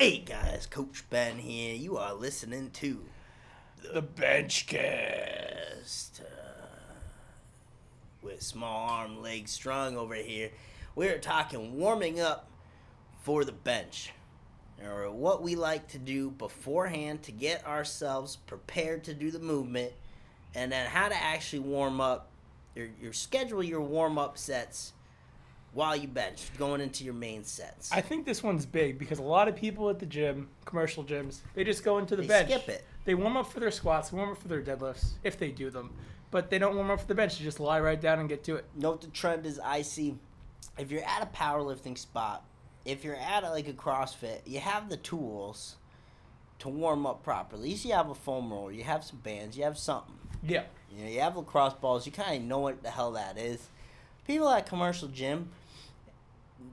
Hey guys, Coach Ben here. You are listening to The Benchcast. uh, with small arm, legs strong over here. We're talking warming up for the bench, or what we like to do beforehand to get ourselves prepared to do the movement, and then how to actually warm up. Your, your schedule your warm up sets while you bench, going into your main sets. I think this one's big because a lot of people at the gym, commercial gyms, they just go into the They bench. skip it. They warm up for their squats, warm up for their deadlifts, if they do them. But they don't warm up for the bench. They just lie right down and get to it. Note the trend is I see if you're at a powerlifting spot, if you're at a, like a CrossFit, you have the tools to warm up properly. At least you have a foam roller, you have some bands, you have something. Yeah. You know, you have lacrosse balls, you kind of know what the hell that is. People at commercial gym,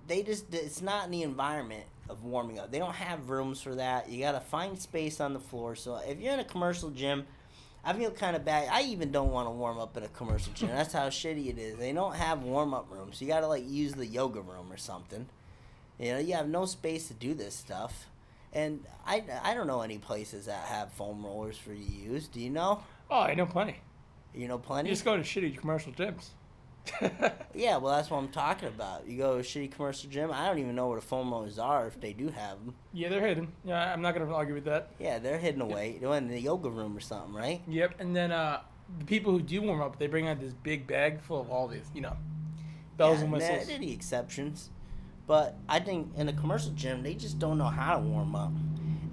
they just it's not in the environment of warming up. They don't have rooms for that. You got to find space on the floor. So if you're in a commercial gym, I feel kind of bad. I even don't want to warm up in a commercial gym. That's how shitty it is. They don't have warm up rooms. You got to like use the yoga room or something. You know, you have no space to do this stuff. And I, I don't know any places that have foam rollers for you to use. Do you know? Oh, I know plenty. You know plenty? You plenty. just go to shitty commercial gyms. Yeah, well, that's what I'm talking about. You go to a shitty commercial gym. I don't even know what the foam rollers are if they do have them. yeah, they're hidden. Yeah, I'm not gonna argue with that. Yeah, they're hidden away. They're in the yoga room or something, right? Yep. And then uh, the people who do warm up, they bring out this big bag full of all these, you know, bells yeah, and whistles. They're the exceptions, but I think in a commercial gym they just don't know how to warm up,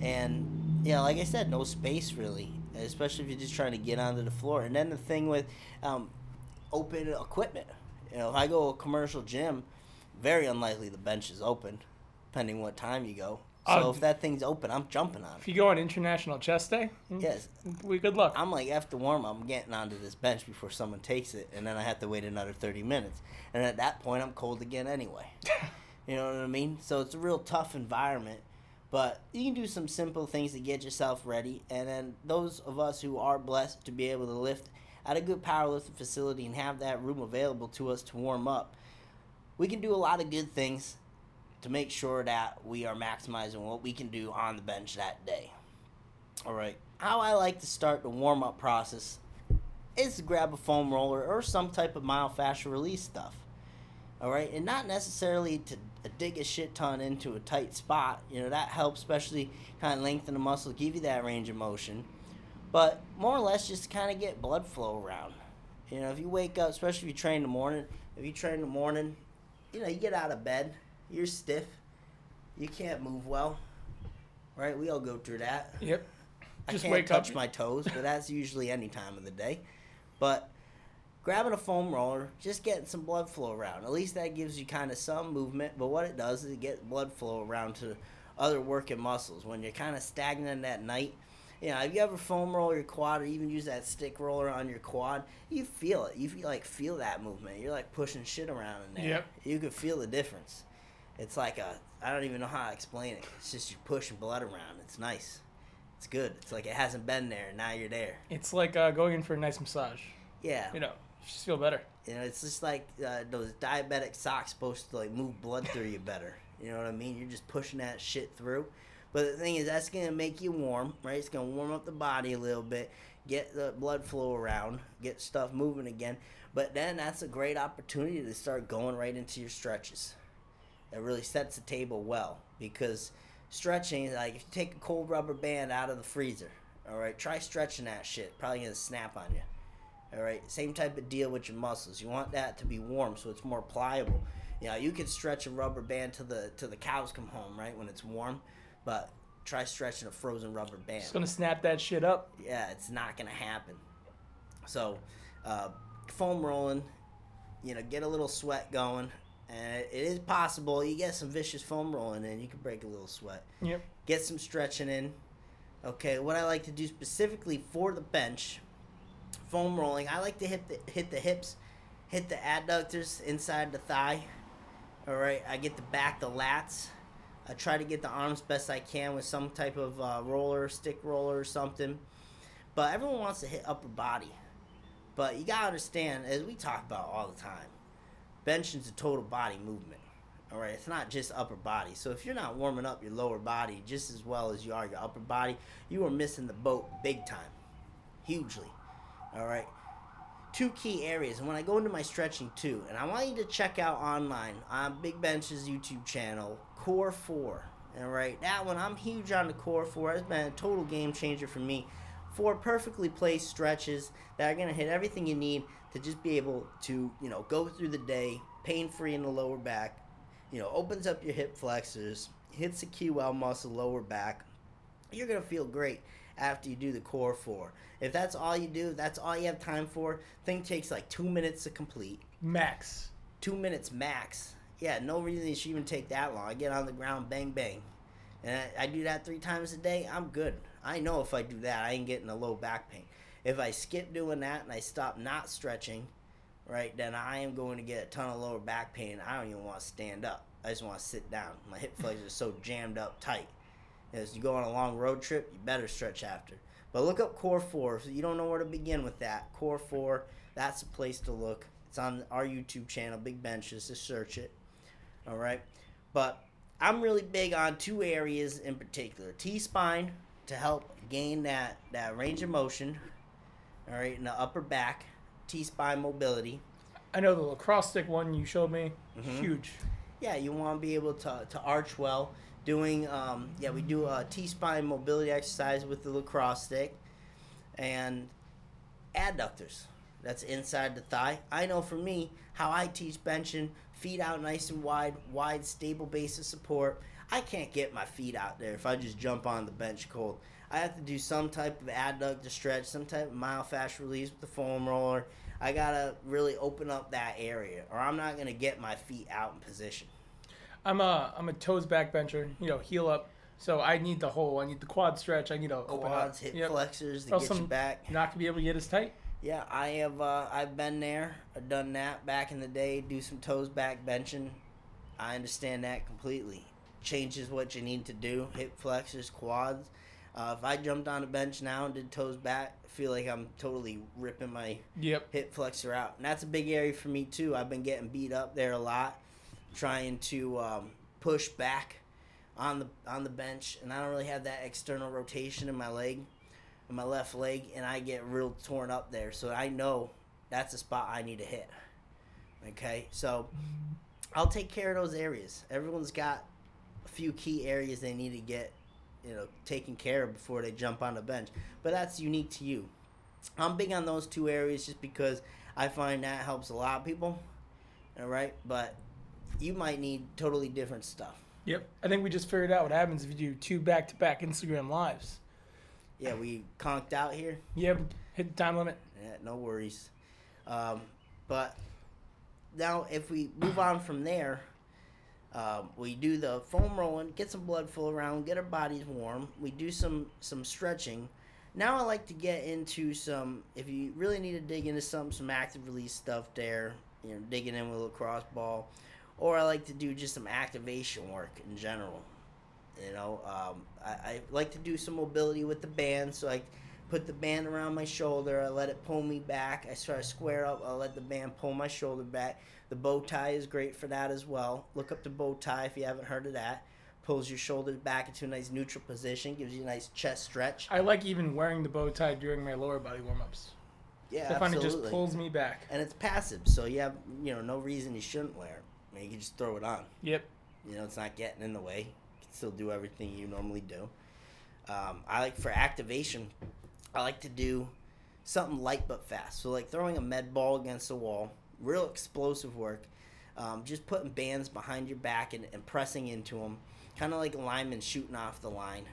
and yeah, like I said, no space really, especially if you're just trying to get onto the floor. And then the thing with um, open equipment, you know, if I go to a commercial gym, very unlikely the bench is open, depending what time you go. So Uh, if that thing's open, I'm jumping on it. If you go on International Chest Day, Yes, we good luck. I'm like after warm up, I'm getting onto this bench before someone takes it, and then I have to wait another 30 minutes. And at that point, I'm cold again anyway. You know what I mean? So it's a real tough environment, but you can do some simple things to get yourself ready. And then those of us who are blessed to be able to lift at a good powerlifting facility and have that room available to us to warm up, we can do a lot of good things to make sure that we are maximizing what we can do on the bench that day. All right. How I like to start the warm up process is to grab a foam roller or some type of myofascial release stuff. All right, and not necessarily to dig a shit ton into a tight spot. You know that helps, especially kind of lengthen the muscle, give you that range of motion. But more or less, just kind of get blood flow around. You know, if you wake up, especially if you train in the morning, if you train in the morning, you know you get out of bed, you're stiff, you can't move well. Right? We all go through that. Yep. I can't wake touch up. my toes, but that's usually any time of the day. But grabbing a foam roller, just getting some blood flow around. At least that gives you kind of some movement. But what it does is it gets blood flow around to other working muscles. When you're kind of stagnant at night, you know, if you ever foam roll your quad or even use that stick roller on your quad, you feel it. You feel, like feel that movement. You're like pushing shit around in there. Yep. You can feel the difference. It's like a I don't even know how to explain it. It's just you're pushing blood around. It's nice. It's good. It's like it hasn't been there, and now you're there. It's like uh, going in for a nice massage. Yeah. You know, you just feel better. You know, it's just like uh, those diabetic socks supposed to like move blood through you better. You know what I mean? You're just pushing that shit through. But the thing is, that's gonna make you warm, right? It's gonna warm up the body a little bit, get the blood flow around, get stuff moving again. But then that's a great opportunity to start going right into your stretches. It really sets the table well because stretching, like if you take a cold rubber band out of the freezer, all right, try stretching that shit. Probably gonna snap on you. All right, same type of deal with your muscles. You want that to be warm so it's more pliable. You know, you can stretch a rubber band to the to the cows come home, right, when it's warm, but try stretching a frozen rubber band. It's gonna snap that shit up. Yeah, it's not gonna happen. So, uh, foam rolling, you know, get a little sweat going, and it is possible you get some vicious foam rolling in, you can break a little sweat Yep. get some stretching in. Okay, what I like to do specifically for the bench, foam rolling, I like to hit the hit the hips, hit the adductors inside the thigh. All right, I get the back, the lats. I try to get the arms best I can with some type of uh, roller, stick roller, or something. But everyone wants to hit upper body. But you gotta understand, as we talk about all the time, benching's a total body movement. All right, it's not just upper body. So if you're not warming up your lower body just as well as you are your upper body, you are missing the boat big time, hugely. All right. Two key areas, and when I go into my stretching too, and I want you to check out online on Big Benches YouTube channel, Core Four. All right, that one I'm huge on the Core Four. It's been a total game changer for me. Four perfectly placed stretches that are gonna hit everything you need to just be able to, you know, go through the day pain free in the lower back. You know, opens up your hip flexors, hits the QL muscle lower back. You're gonna feel great after you do the core four. If that's all you do, that's all you have time for. Thing takes like two minutes to complete. Max. Two minutes max. Yeah, no reason it should even take that long. I get on the ground, bang bang, and I, I do that three times a day. I'm good. I know if I do that, I ain't getting a low back pain. If I skip doing that and I stop not stretching, right, then I am going to get a ton of lower back pain. I don't even want to stand up. I just want to sit down. My hip flexors are so jammed up tight. As you go on a long road trip, you better stretch after. But look up Core 4. If you don't know where to begin with that, Core 4, that's a place to look. It's on our YouTube channel, Big Benches. Just search it. All right. But I'm really big on two areas in particular T spine to help gain that, that range of motion, all right, in the upper back, T spine mobility. I know the lacrosse stick one you showed me. Mhm. Huge. yeah, you want to be able to, to arch well. Doing, um, yeah, we do a T spine mobility exercise with the lacrosse stick and adductors. That's inside the thigh. I know for me, how I teach benching, feet out nice and wide, wide, stable base of support. I can't get my feet out there if I just jump on the bench cold. I have to do some type of adductor stretch, some type of myofascial release with the foam roller. I gotta really open up that area, or I'm not gonna get my feet out in position. I'm a I'm a toes back bencher. You know, heel up. So I need the whole. I need the quad stretch. I need to open quads, up. hip Yep. flexors to Or get you back. Not gonna be able to get as tight. Yeah, I have. Uh, I've been there. I've done that back in the day. Do some toes back benching. I understand that completely. Changes what you need to do. Hip flexors, quads. Uh, if I jumped on a bench now and did toes back, I feel like I'm totally ripping my Yep. hip flexor out, and that's a big area for me too. I've been getting beat up there a lot, trying to um, push back on the on the bench, and I don't really have that external rotation in my leg, in my left leg, and I get real torn up there. So I know that's a spot I need to hit. Okay, so I'll take care of those areas. Everyone's got a few key areas they need to get, you know, taken care of before they jump on the bench, but that's unique to you. I'm big on those two areas just because I find that helps a lot of people. All right, but you might need totally different stuff. Yep. I think we just figured out what happens if you do two back to back Instagram lives. Yeah, we conked out here. Yep. Hit the time limit. Yeah, no worries. Um, but now, if we move on from there, um, we do the foam rolling, get some blood flow around, get our bodies warm. We do some some stretching. Now I like to get into some. If you really need to dig into some some active release stuff there, you know, digging in with a lacrosse ball, or I like to do just some activation work in general. You know, um, I, I like to do some mobility with the band, so I put the band around my shoulder. I let it pull me back. I try to square up. I let the band pull my shoulder back. The bow tie is great for that as well. Look up the bow tie if you haven't heard of that. Pulls your shoulders back into a nice neutral position. Gives you a nice chest stretch. I like even wearing the bow tie during my lower body warm ups. Yeah, I find it just pulls me back. and it's passive, so you have you know no reason you shouldn't wear it. I mean, you can just throw it on. Yep. You know, it's not getting in the way. You can still do everything you normally do. Um, I like for activation. I like to do something light but fast. So like throwing a med ball against the wall, real explosive work. Um, just putting bands behind your back and, and pressing into them, kind of like a lineman shooting off the line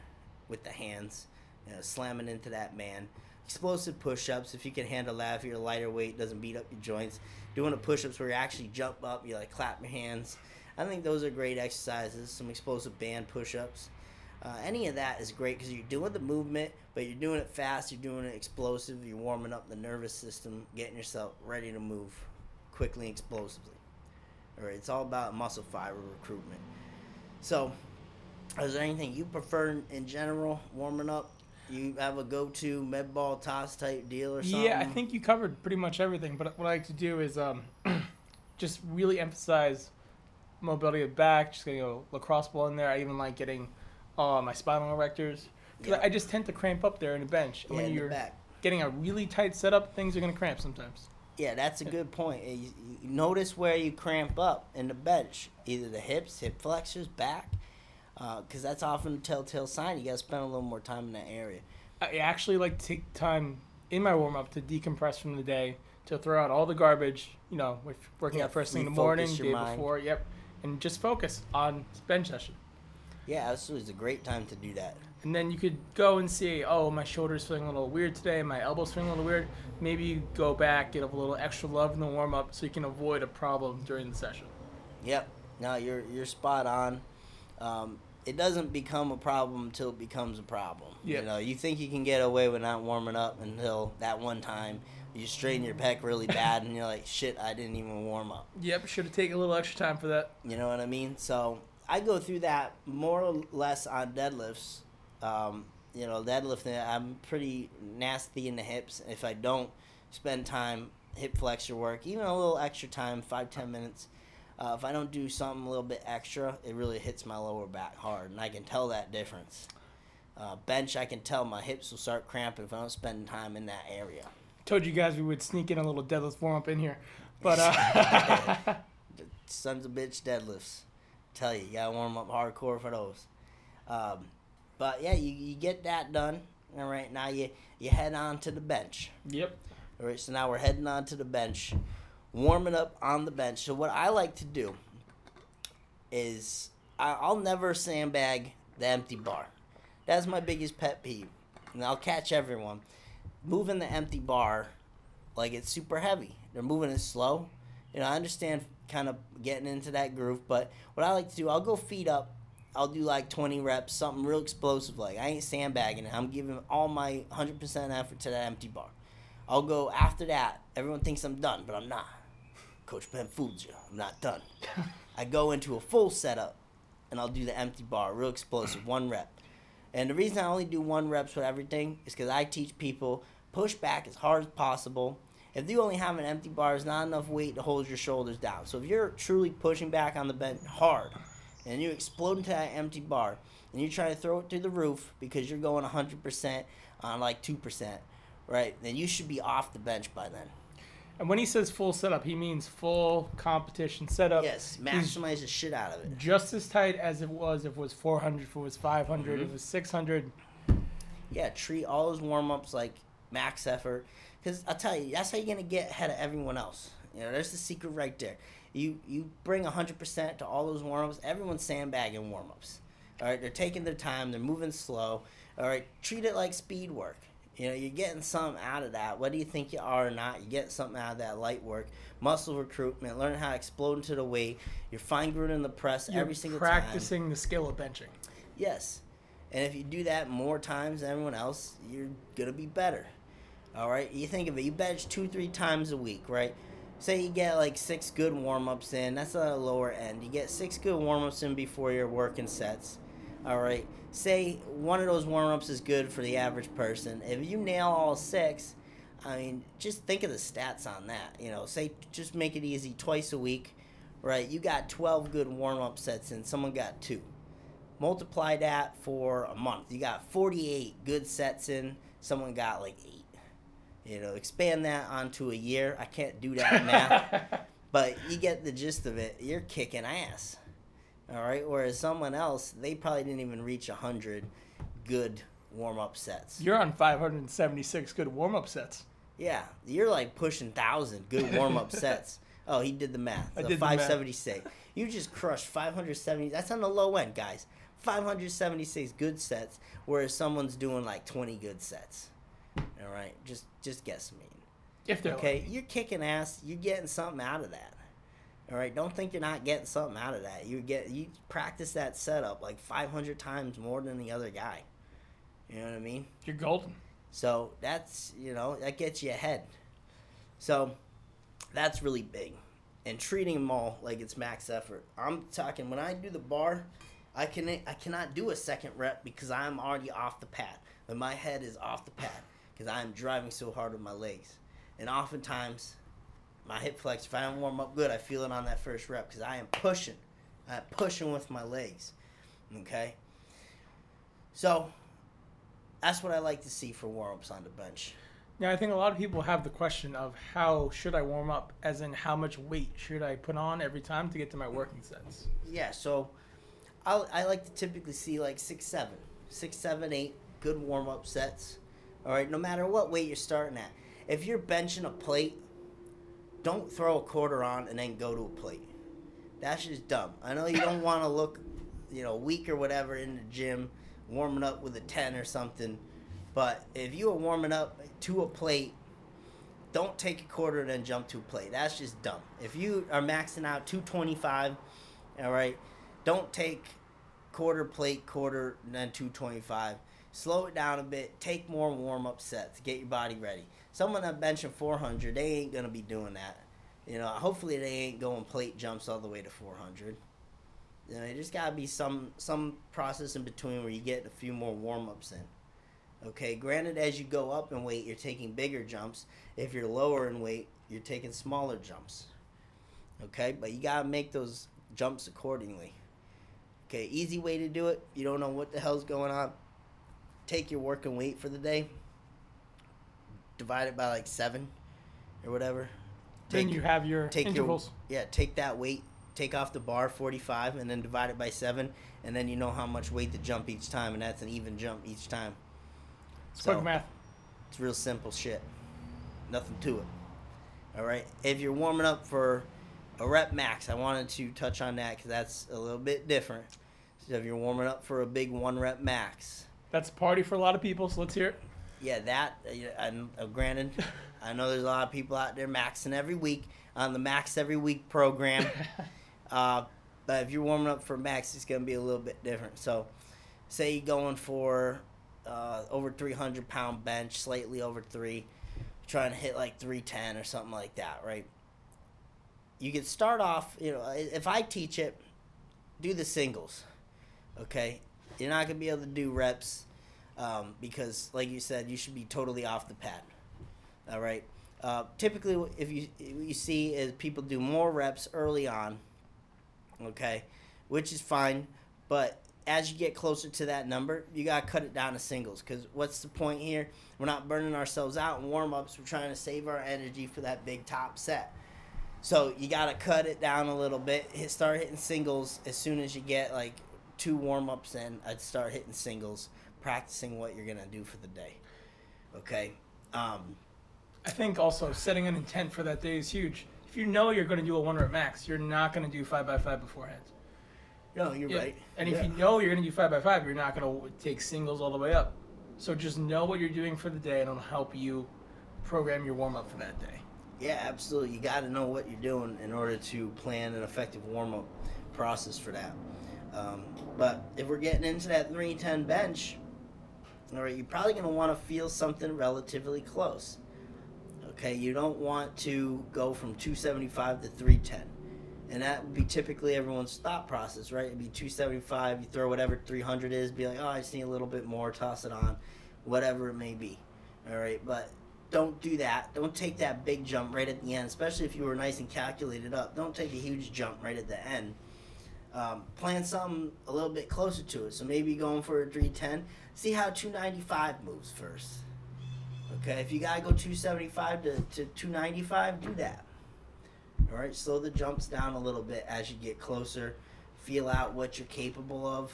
with the hands, you know, slamming into that man. Explosive push-ups if you can handle that. If you're lighter weight, doesn't beat up your joints. Doing a push-ups where you actually jump up, you like clap your hands. I think those are great exercises. Some explosive band push-ups. Uh, any of that is great because you're doing the movement, but you're doing it fast. You're doing it explosive. You're warming up the nervous system, getting yourself ready to move quickly and explosively. All right, it's all about muscle fiber recruitment. So, is there anything you prefer in general warming up? You have a go-to med ball toss type deal or something? Yeah, I think you covered pretty much everything. But what I like to do is um, just really emphasize mobility of back, just getting a lacrosse ball in there. I even like getting uh, my spinal erectors. 'Cause Yeah. I just tend to cramp up there in the bench. And Yeah, when you're back. getting a really tight setup, things are going to cramp sometimes. Yeah, that's a good point. You, you notice where you cramp up in the bench, either the hips, hip flexors, back, because that's often a telltale sign. You got to spend a little more time in that area. I actually like to take time in my warm up to decompress from the day, to throw out all the garbage, you know, with working Yeah, out first thing in the morning, day mind. before, yep, and just focus on bench session. Yeah, this was a great time to do that. And then you could go and see, oh, my shoulder's feeling a little weird today, my elbow's feeling a little weird. Maybe you go back, get a little extra love in the warm up so you can avoid a problem during the session. Yep. No, you're you're spot on. Um, it doesn't become a problem until it becomes a problem. Yep. You know, you think you can get away with not warming up until that one time you strain your pec really bad and you're like, shit, I didn't even warm up. Yep, should have taken a little extra time for that. You know what I mean? So I go through that more or less on deadlifts. Um, you know, deadlifting, I'm pretty nasty in the hips. If I don't spend time hip flexor work, even a little extra time, five ten minutes. Uh, if I don't do something a little bit extra, it really hits my lower back hard, and I can tell that difference. Uh, bench, I can tell my hips will start cramping if I don't spend time in that area. Told you guys we would sneak in a little deadlift warm up in here. But uh Sons of bitch deadlifts. Tell you, you gotta warm up hardcore for those. Um, but yeah, you, you get that done. All right, now you you head on to the bench. Yep. All right, so now we're heading on to the bench, warming up on the bench. So what I like to do is I'll never sandbag the empty bar. That's my biggest pet peeve, and I'll catch everyone moving the empty bar like it's super heavy. They're moving it slow. You know, I understand kind of getting into that groove, but what I like to do, I'll go feet up. I'll do like 20 reps, something real explosive. Like I ain't sandbagging it. I'm giving all my 100% effort to that empty bar. I'll go after that. Everyone thinks I'm done, but I'm not. Coach Ben fooled you. I'm not done. I go into a full setup, and I'll do the empty bar, real explosive, one rep. And the reason I only do one reps with everything is because I teach people push back as hard as possible. If you only have an empty bar, it's not enough weight to hold your shoulders down. So if you're truly pushing back on the bench hard, and you explode into that empty bar, and you're trying to throw it through the roof because you're going 100% on like 2%, right? Then you should be off the bench by then. And when he says full setup, he means full competition setup. Yes, He's maximize the shit out of it. just as tight as it was if it was 400, if it was 500, if it mm-hmm. was 600. Yeah, treat all those warm ups like max effort. Because I'll tell you, that's how you're gonna get ahead of everyone else. You know, there's the secret right there. You you bring hundred percent to all those warm ups. Everyone's sandbagging warm ups. All right, they're taking their time. They're moving slow. All right, treat it like speed work. You know, you're getting something out of that. Whether you think you are or not, you're getting something out of that light work. Muscle recruitment, learning how to explode into the weight. You're fine grooving the press You're every single time. practicing the skill of benching. Yes. And if you do that more times than everyone else, you're gonna be better. All right. You think of it. You bench two, three times a week, right? Say you get like six good warm ups in. That's a lower end. You get six good warm ups in before your working sets. All right. Say one of those warm ups is good for the average person. If you nail all six, I mean, just think of the stats on that. You know, say just make it easy twice a week, right? You got 12 good warm up sets and someone got two multiply that for a month. You got 48 good sets in, someone got like eight. You know, expand that onto a year. I can't do that math, but you get the gist of it. You're kicking ass. All right. Whereas someone else, they probably didn't even reach 100 good warm up sets. You're on 576 good warm up sets. Yeah. You're like pushing 1,000 good warm up sets. Oh, he did the math. I The did the math. 576. You just crushed 570. That's on the low end, guys. 576 good sets, whereas someone's doing like 20 good sets. All right, just just guess me. If they're Okay, you're kicking ass. You're getting something out of that. All right, don't think you're not getting something out of that. You get you practice that setup like 500 times more than the other guy. You know what I mean? you're golden. So that's you know that gets you ahead. So that's really big, and treating them all like it's max effort. I'm talking when I do the bar, I can I cannot do a second rep because I'm already off the pad. But my head is off the pad because I'm driving so hard with my legs, and oftentimes my hip flex. If I don't warm up good, I feel it on that first rep because I am pushing I'm pushing with my legs. Okay. So that's what I like to see for warm ups on the bench. Yeah, I think a lot of people have the question of how should I warm up, as in how much weight should I put on every time to get to my working sets. Yeah, so I I like to typically see like six, seven, six, seven, eight good warm up sets. All right, no matter what weight you're starting at. If you're benching a plate, don't throw a quarter on and then go to a plate. That's just dumb. I know you don't want to look, you know, weak or whatever in the gym, warming up with a 10 or something. But if you are warming up to a plate, don't take a quarter and then jump to a plate. That's just dumb. If you are maxing out 225, all right, don't take quarter plate, quarter, and then 225. Slow it down a bit. Take more warm up sets. Get your body ready. Someone that benching 400, they ain't gonna be doing that. You know, hopefully they ain't going plate jumps all the way to 400. You know, it just gotta be some some process in between where you get a few more warm ups in. Okay, granted, as you go up in weight, you're taking bigger jumps. If you're lower in weight, you're taking smaller jumps. Okay, but you gotta make those jumps accordingly. Okay, easy way to do it. You don't know what the hell's going on. Take your working weight for the day. Divide it by like seven, or whatever. then Take you have your take intervals. your yeah. Take that weight. Take off the bar forty five, and then divide it by seven, and then you know how much weight to jump each time, and that's an even jump each time. it's so- quick math. It's real simple shit. Nothing to it. All right. If you're warming up for a rep max, I wanted to touch on that because that's a little bit different. So if you're warming up for a big one rep max, That's a party for a lot of people. So let's hear it. Yeah, that. Uh, uh, granted, I know there's a lot of people out there maxing every week on the max every week program. Uh, but if you're warming up for max, it's going to be a little bit different. So, say you're going for uh, over 300 pound bench, slightly over three, trying to hit like 310 or something like that, right? You can start off, you know, if I teach it, do the singles, okay? You're not going to be able to do reps um, because, like you said, you should be totally off the pad, all right? Uh, typically, if you you see is people do more reps early on, okay, which is fine. But as you get closer to that number, you gotta cut it down to singles. Because what's the point here? We're not burning ourselves out in warm ups. We're trying to save our energy for that big top set. So you gotta cut it down a little bit. Hit, start hitting singles as soon as you get like two warm ups in. I'd start hitting singles, practicing what you're gonna do for the day. Okay. Um, I think also setting an intent for that day is huge. If you know you're going to do a one rep max, you're not going to do five by five beforehand. no, you're Yeah. right. And if Yeah. you know you're going to do five by five, you're not going to take singles all the way up. So just know what you're doing for the day, and it'll help you program your warm up for that day. Yeah, absolutely. You got to know what you're doing in order to plan an effective warm up process for that. Um, but if we're getting into that 310 bench, all right, you're probably going to want to feel something relatively close. Okay, you don't want to go from 275 to 310. And that would be typically everyone's thought process, right? It'd be 275, you throw whatever 300 is, be like, oh, I just need a little bit more, toss it on, whatever it may be. All right, but don't do that. Don't take that big jump right at the end, especially if you were nice and calculated up. Don't take a huge jump right at the end. Um, plan something a little bit closer to it. So maybe going for a 310. See how 295 moves first. Okay, if you gotta go 275 to, to 295, do that. All right, slow the jumps down a little bit as you get closer. Feel out what you're capable of.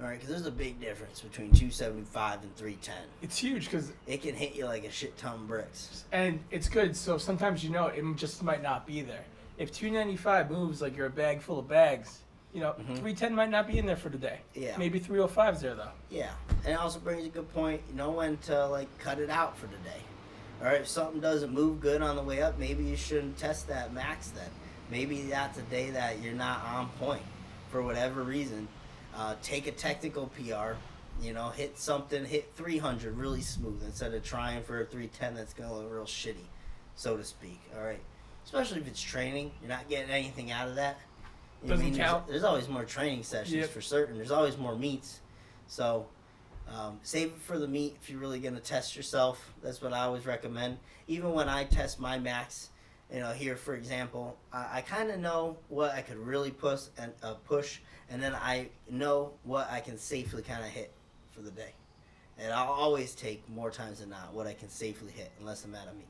All right, because there's a big difference between 275 and 310. It's huge because, It can hit you like a shit ton of bricks. and it's good. So sometimes you know it just might not be there. If 295 moves like you're a bag full of bags, you know, Mhm. 310 might not be in there for today. Yeah. Maybe 305's there though. Yeah, and it also brings a good point. You know when to like cut it out for today. day. All right, if something doesn't move good on the way up, maybe you shouldn't test that max then. Maybe that's a day that you're not on point for whatever reason. Uh, take a technical PR. You know, hit something, hit 300 really smooth instead of trying for a 310 that's going to look real shitty, so to speak. All right, especially if it's training, you're not getting anything out of that. You what I mean? There's- count. There's, always more training sessions Yep. for certain. There's always more meets. So um, save it for the meet if you're really going to test yourself. That's what I always recommend. Even when I test my max, You know, here for example, I, I kind of know what I could really push and uh, push, and then I know what I can safely kind of hit for the day. And I'll always take more times than not what I can safely hit, unless I'm out of meat.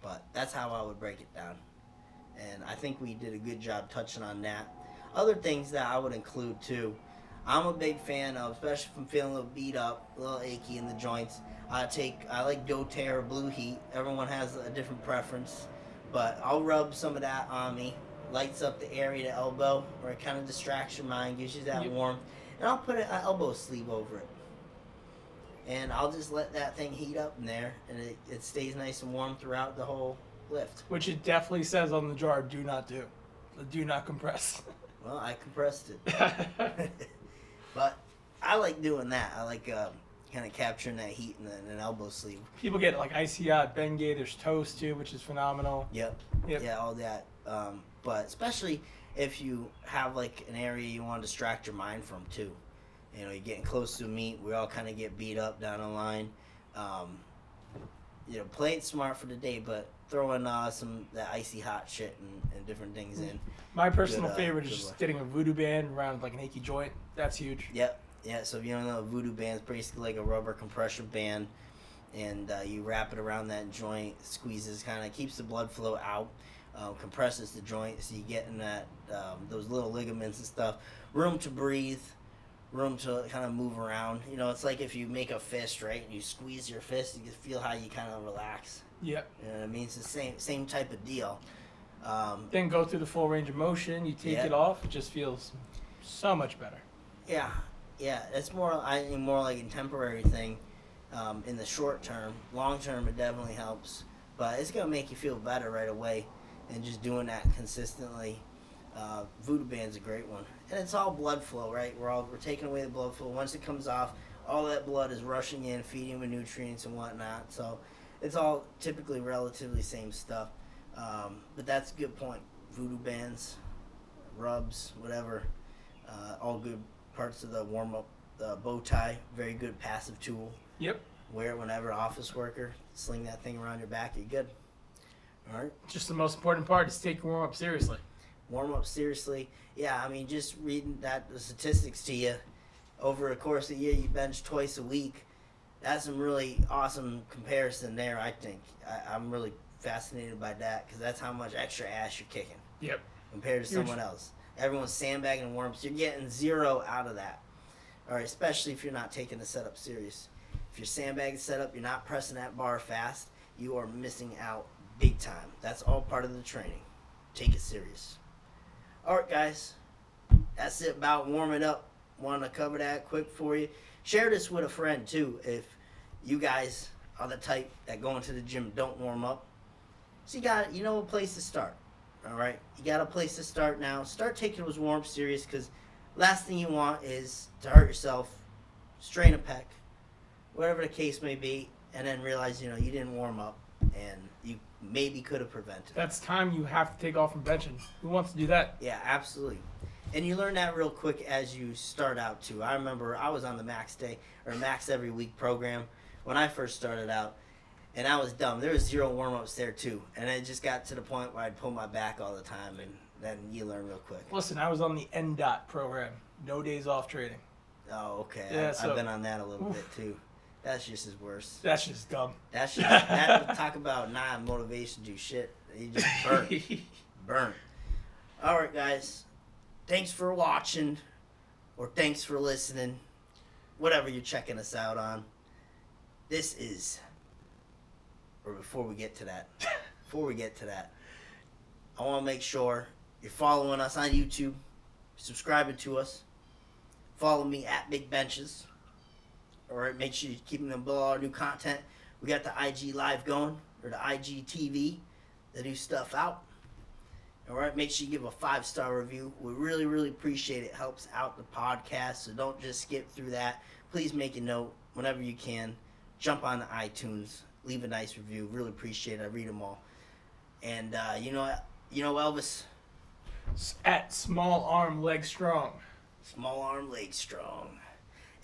But that's how I would break it down. And I think we did a good job touching on that. Other things that I would include too. I'm a big fan of, especially if I'm feeling a little beat up, a little achy in the joints. I take, I like doTERRA Blue Heat. Everyone has a different preference, but I'll rub some of that on me. Lights up the area, the elbow, where it kind of distracts your mind, gives you that Yep. warmth, and I'll put an elbow sleeve over it. And I'll just let that thing heat up in there, and it, it stays nice and warm throughout the whole lift. Which it definitely says on the jar, do not do. Do not compress. Well, I compressed it. but I like doing that. I like um, kind of capturing that heat in, the, in an elbow sleeve. People get like Icy Hot Bengay. There's toast too, which is phenomenal. Yep. Yep. Yeah, all that. Um, but especially if you have like an area you want to distract your mind from too. You know, you're getting close to meat. We all kind of get beat up down the line. Um, you know, play it smart for the day, but throwing uh, some that icy hot shit and, and different things in. My personal Good, uh, favorite is just one. getting a voodoo band around like an achy joint. That's huge. Yep. Yeah. So if you don't know, a voodoo band's basically like a rubber compression band, and uh, you wrap it around that joint, squeezes, kind of keeps the blood flow out, uh, compresses the joint, so you get in that um, those little ligaments and stuff, room to breathe, room to kind of move around. You know, it's like if you make a fist, right? And you squeeze your fist, you can feel how you kind of relax. Yep. You know what I mean? It's the same same type of deal. Um, Then go through the full range of motion. You take Yeah. it off. It just feels so much better. Yeah, yeah. It's more I mean, more like a temporary thing um, in the short term. Long term, it definitely helps, but it's gonna make you feel better right away, and just doing that consistently. Uh, Voodoo Band's is a great one, and it's all blood flow, right? We're all we're taking away the blood flow. Once it comes off, all that blood is rushing in, feeding with nutrients and whatnot. So it's all typically relatively same stuff. Um, but that's a good point. Voodoo bands, rubs, whatever, uh, all good parts of the warm up. The bow tie, very good passive tool. Yep. Wear it whenever office worker. Sling that thing around your back. You're good. All right. Just the most important part is take your warm up seriously. Warm up seriously. Yeah, I mean, just reading that the statistics to you over a course of a year, you bench twice a week. That's some really awesome comparison there. I think I, I'm really fascinated by that because that's how much extra ass you're kicking Yep. compared to Huge. someone else. Everyone's sandbagging and warm-ups. You're getting zero out of that. All right, especially if you're not taking the setup serious. If you're sandbagging setup, you're not pressing that bar fast. You are missing out big time. That's all part of the training. Take it serious. All right, guys, that's it about warming up. Want to cover that quick for you. Share this with a friend too. If you guys are the type that go into the gym don't warm up, so you got you know a place to start. All right, you got a place to start now. Start taking those warm serious because last thing you want is to hurt yourself, strain a pec, whatever the case may be, and then realize you know you didn't warm up and you maybe could have prevented. it. That's time you have to take off from benching. Who wants to do that? Yeah, absolutely. And you learn that real quick as you start out too. I remember I was on the max day or max every week program when I first started out, and I was dumb. There was zero warm ups there too, and it just got to the point where I'd pull my back all the time, and then you learn real quick. Listen, I was on the NDOT program. No days off trading. Oh, okay. Yeah, I, so- I've been on that a little Oof. bit too. That's just as worse. That's just dumb. That's just that talk about not motivation to do shit. You just burn. burn. All right, guys. Thanks for watching, or thanks for listening, whatever you're checking us out on. This is, or before we get to that, before we get to that, I want to make sure you're following us on YouTube, subscribing to us. Follow me at Big Benches. All right, make sure you're keeping them below our new content. We got the IG Live going, or the IG TV, the new stuff out. All right, make sure you give a five star review. We really, really appreciate it. Helps out the podcast, so don't just skip through that. Please make a note whenever you can. Jump on the iTunes, leave a nice review. Really appreciate it. I read them all. And uh, you know, you know Elvis, At small arm, leg strong. small arm, leg strong,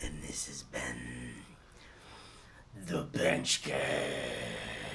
and this has been the Bench Cast.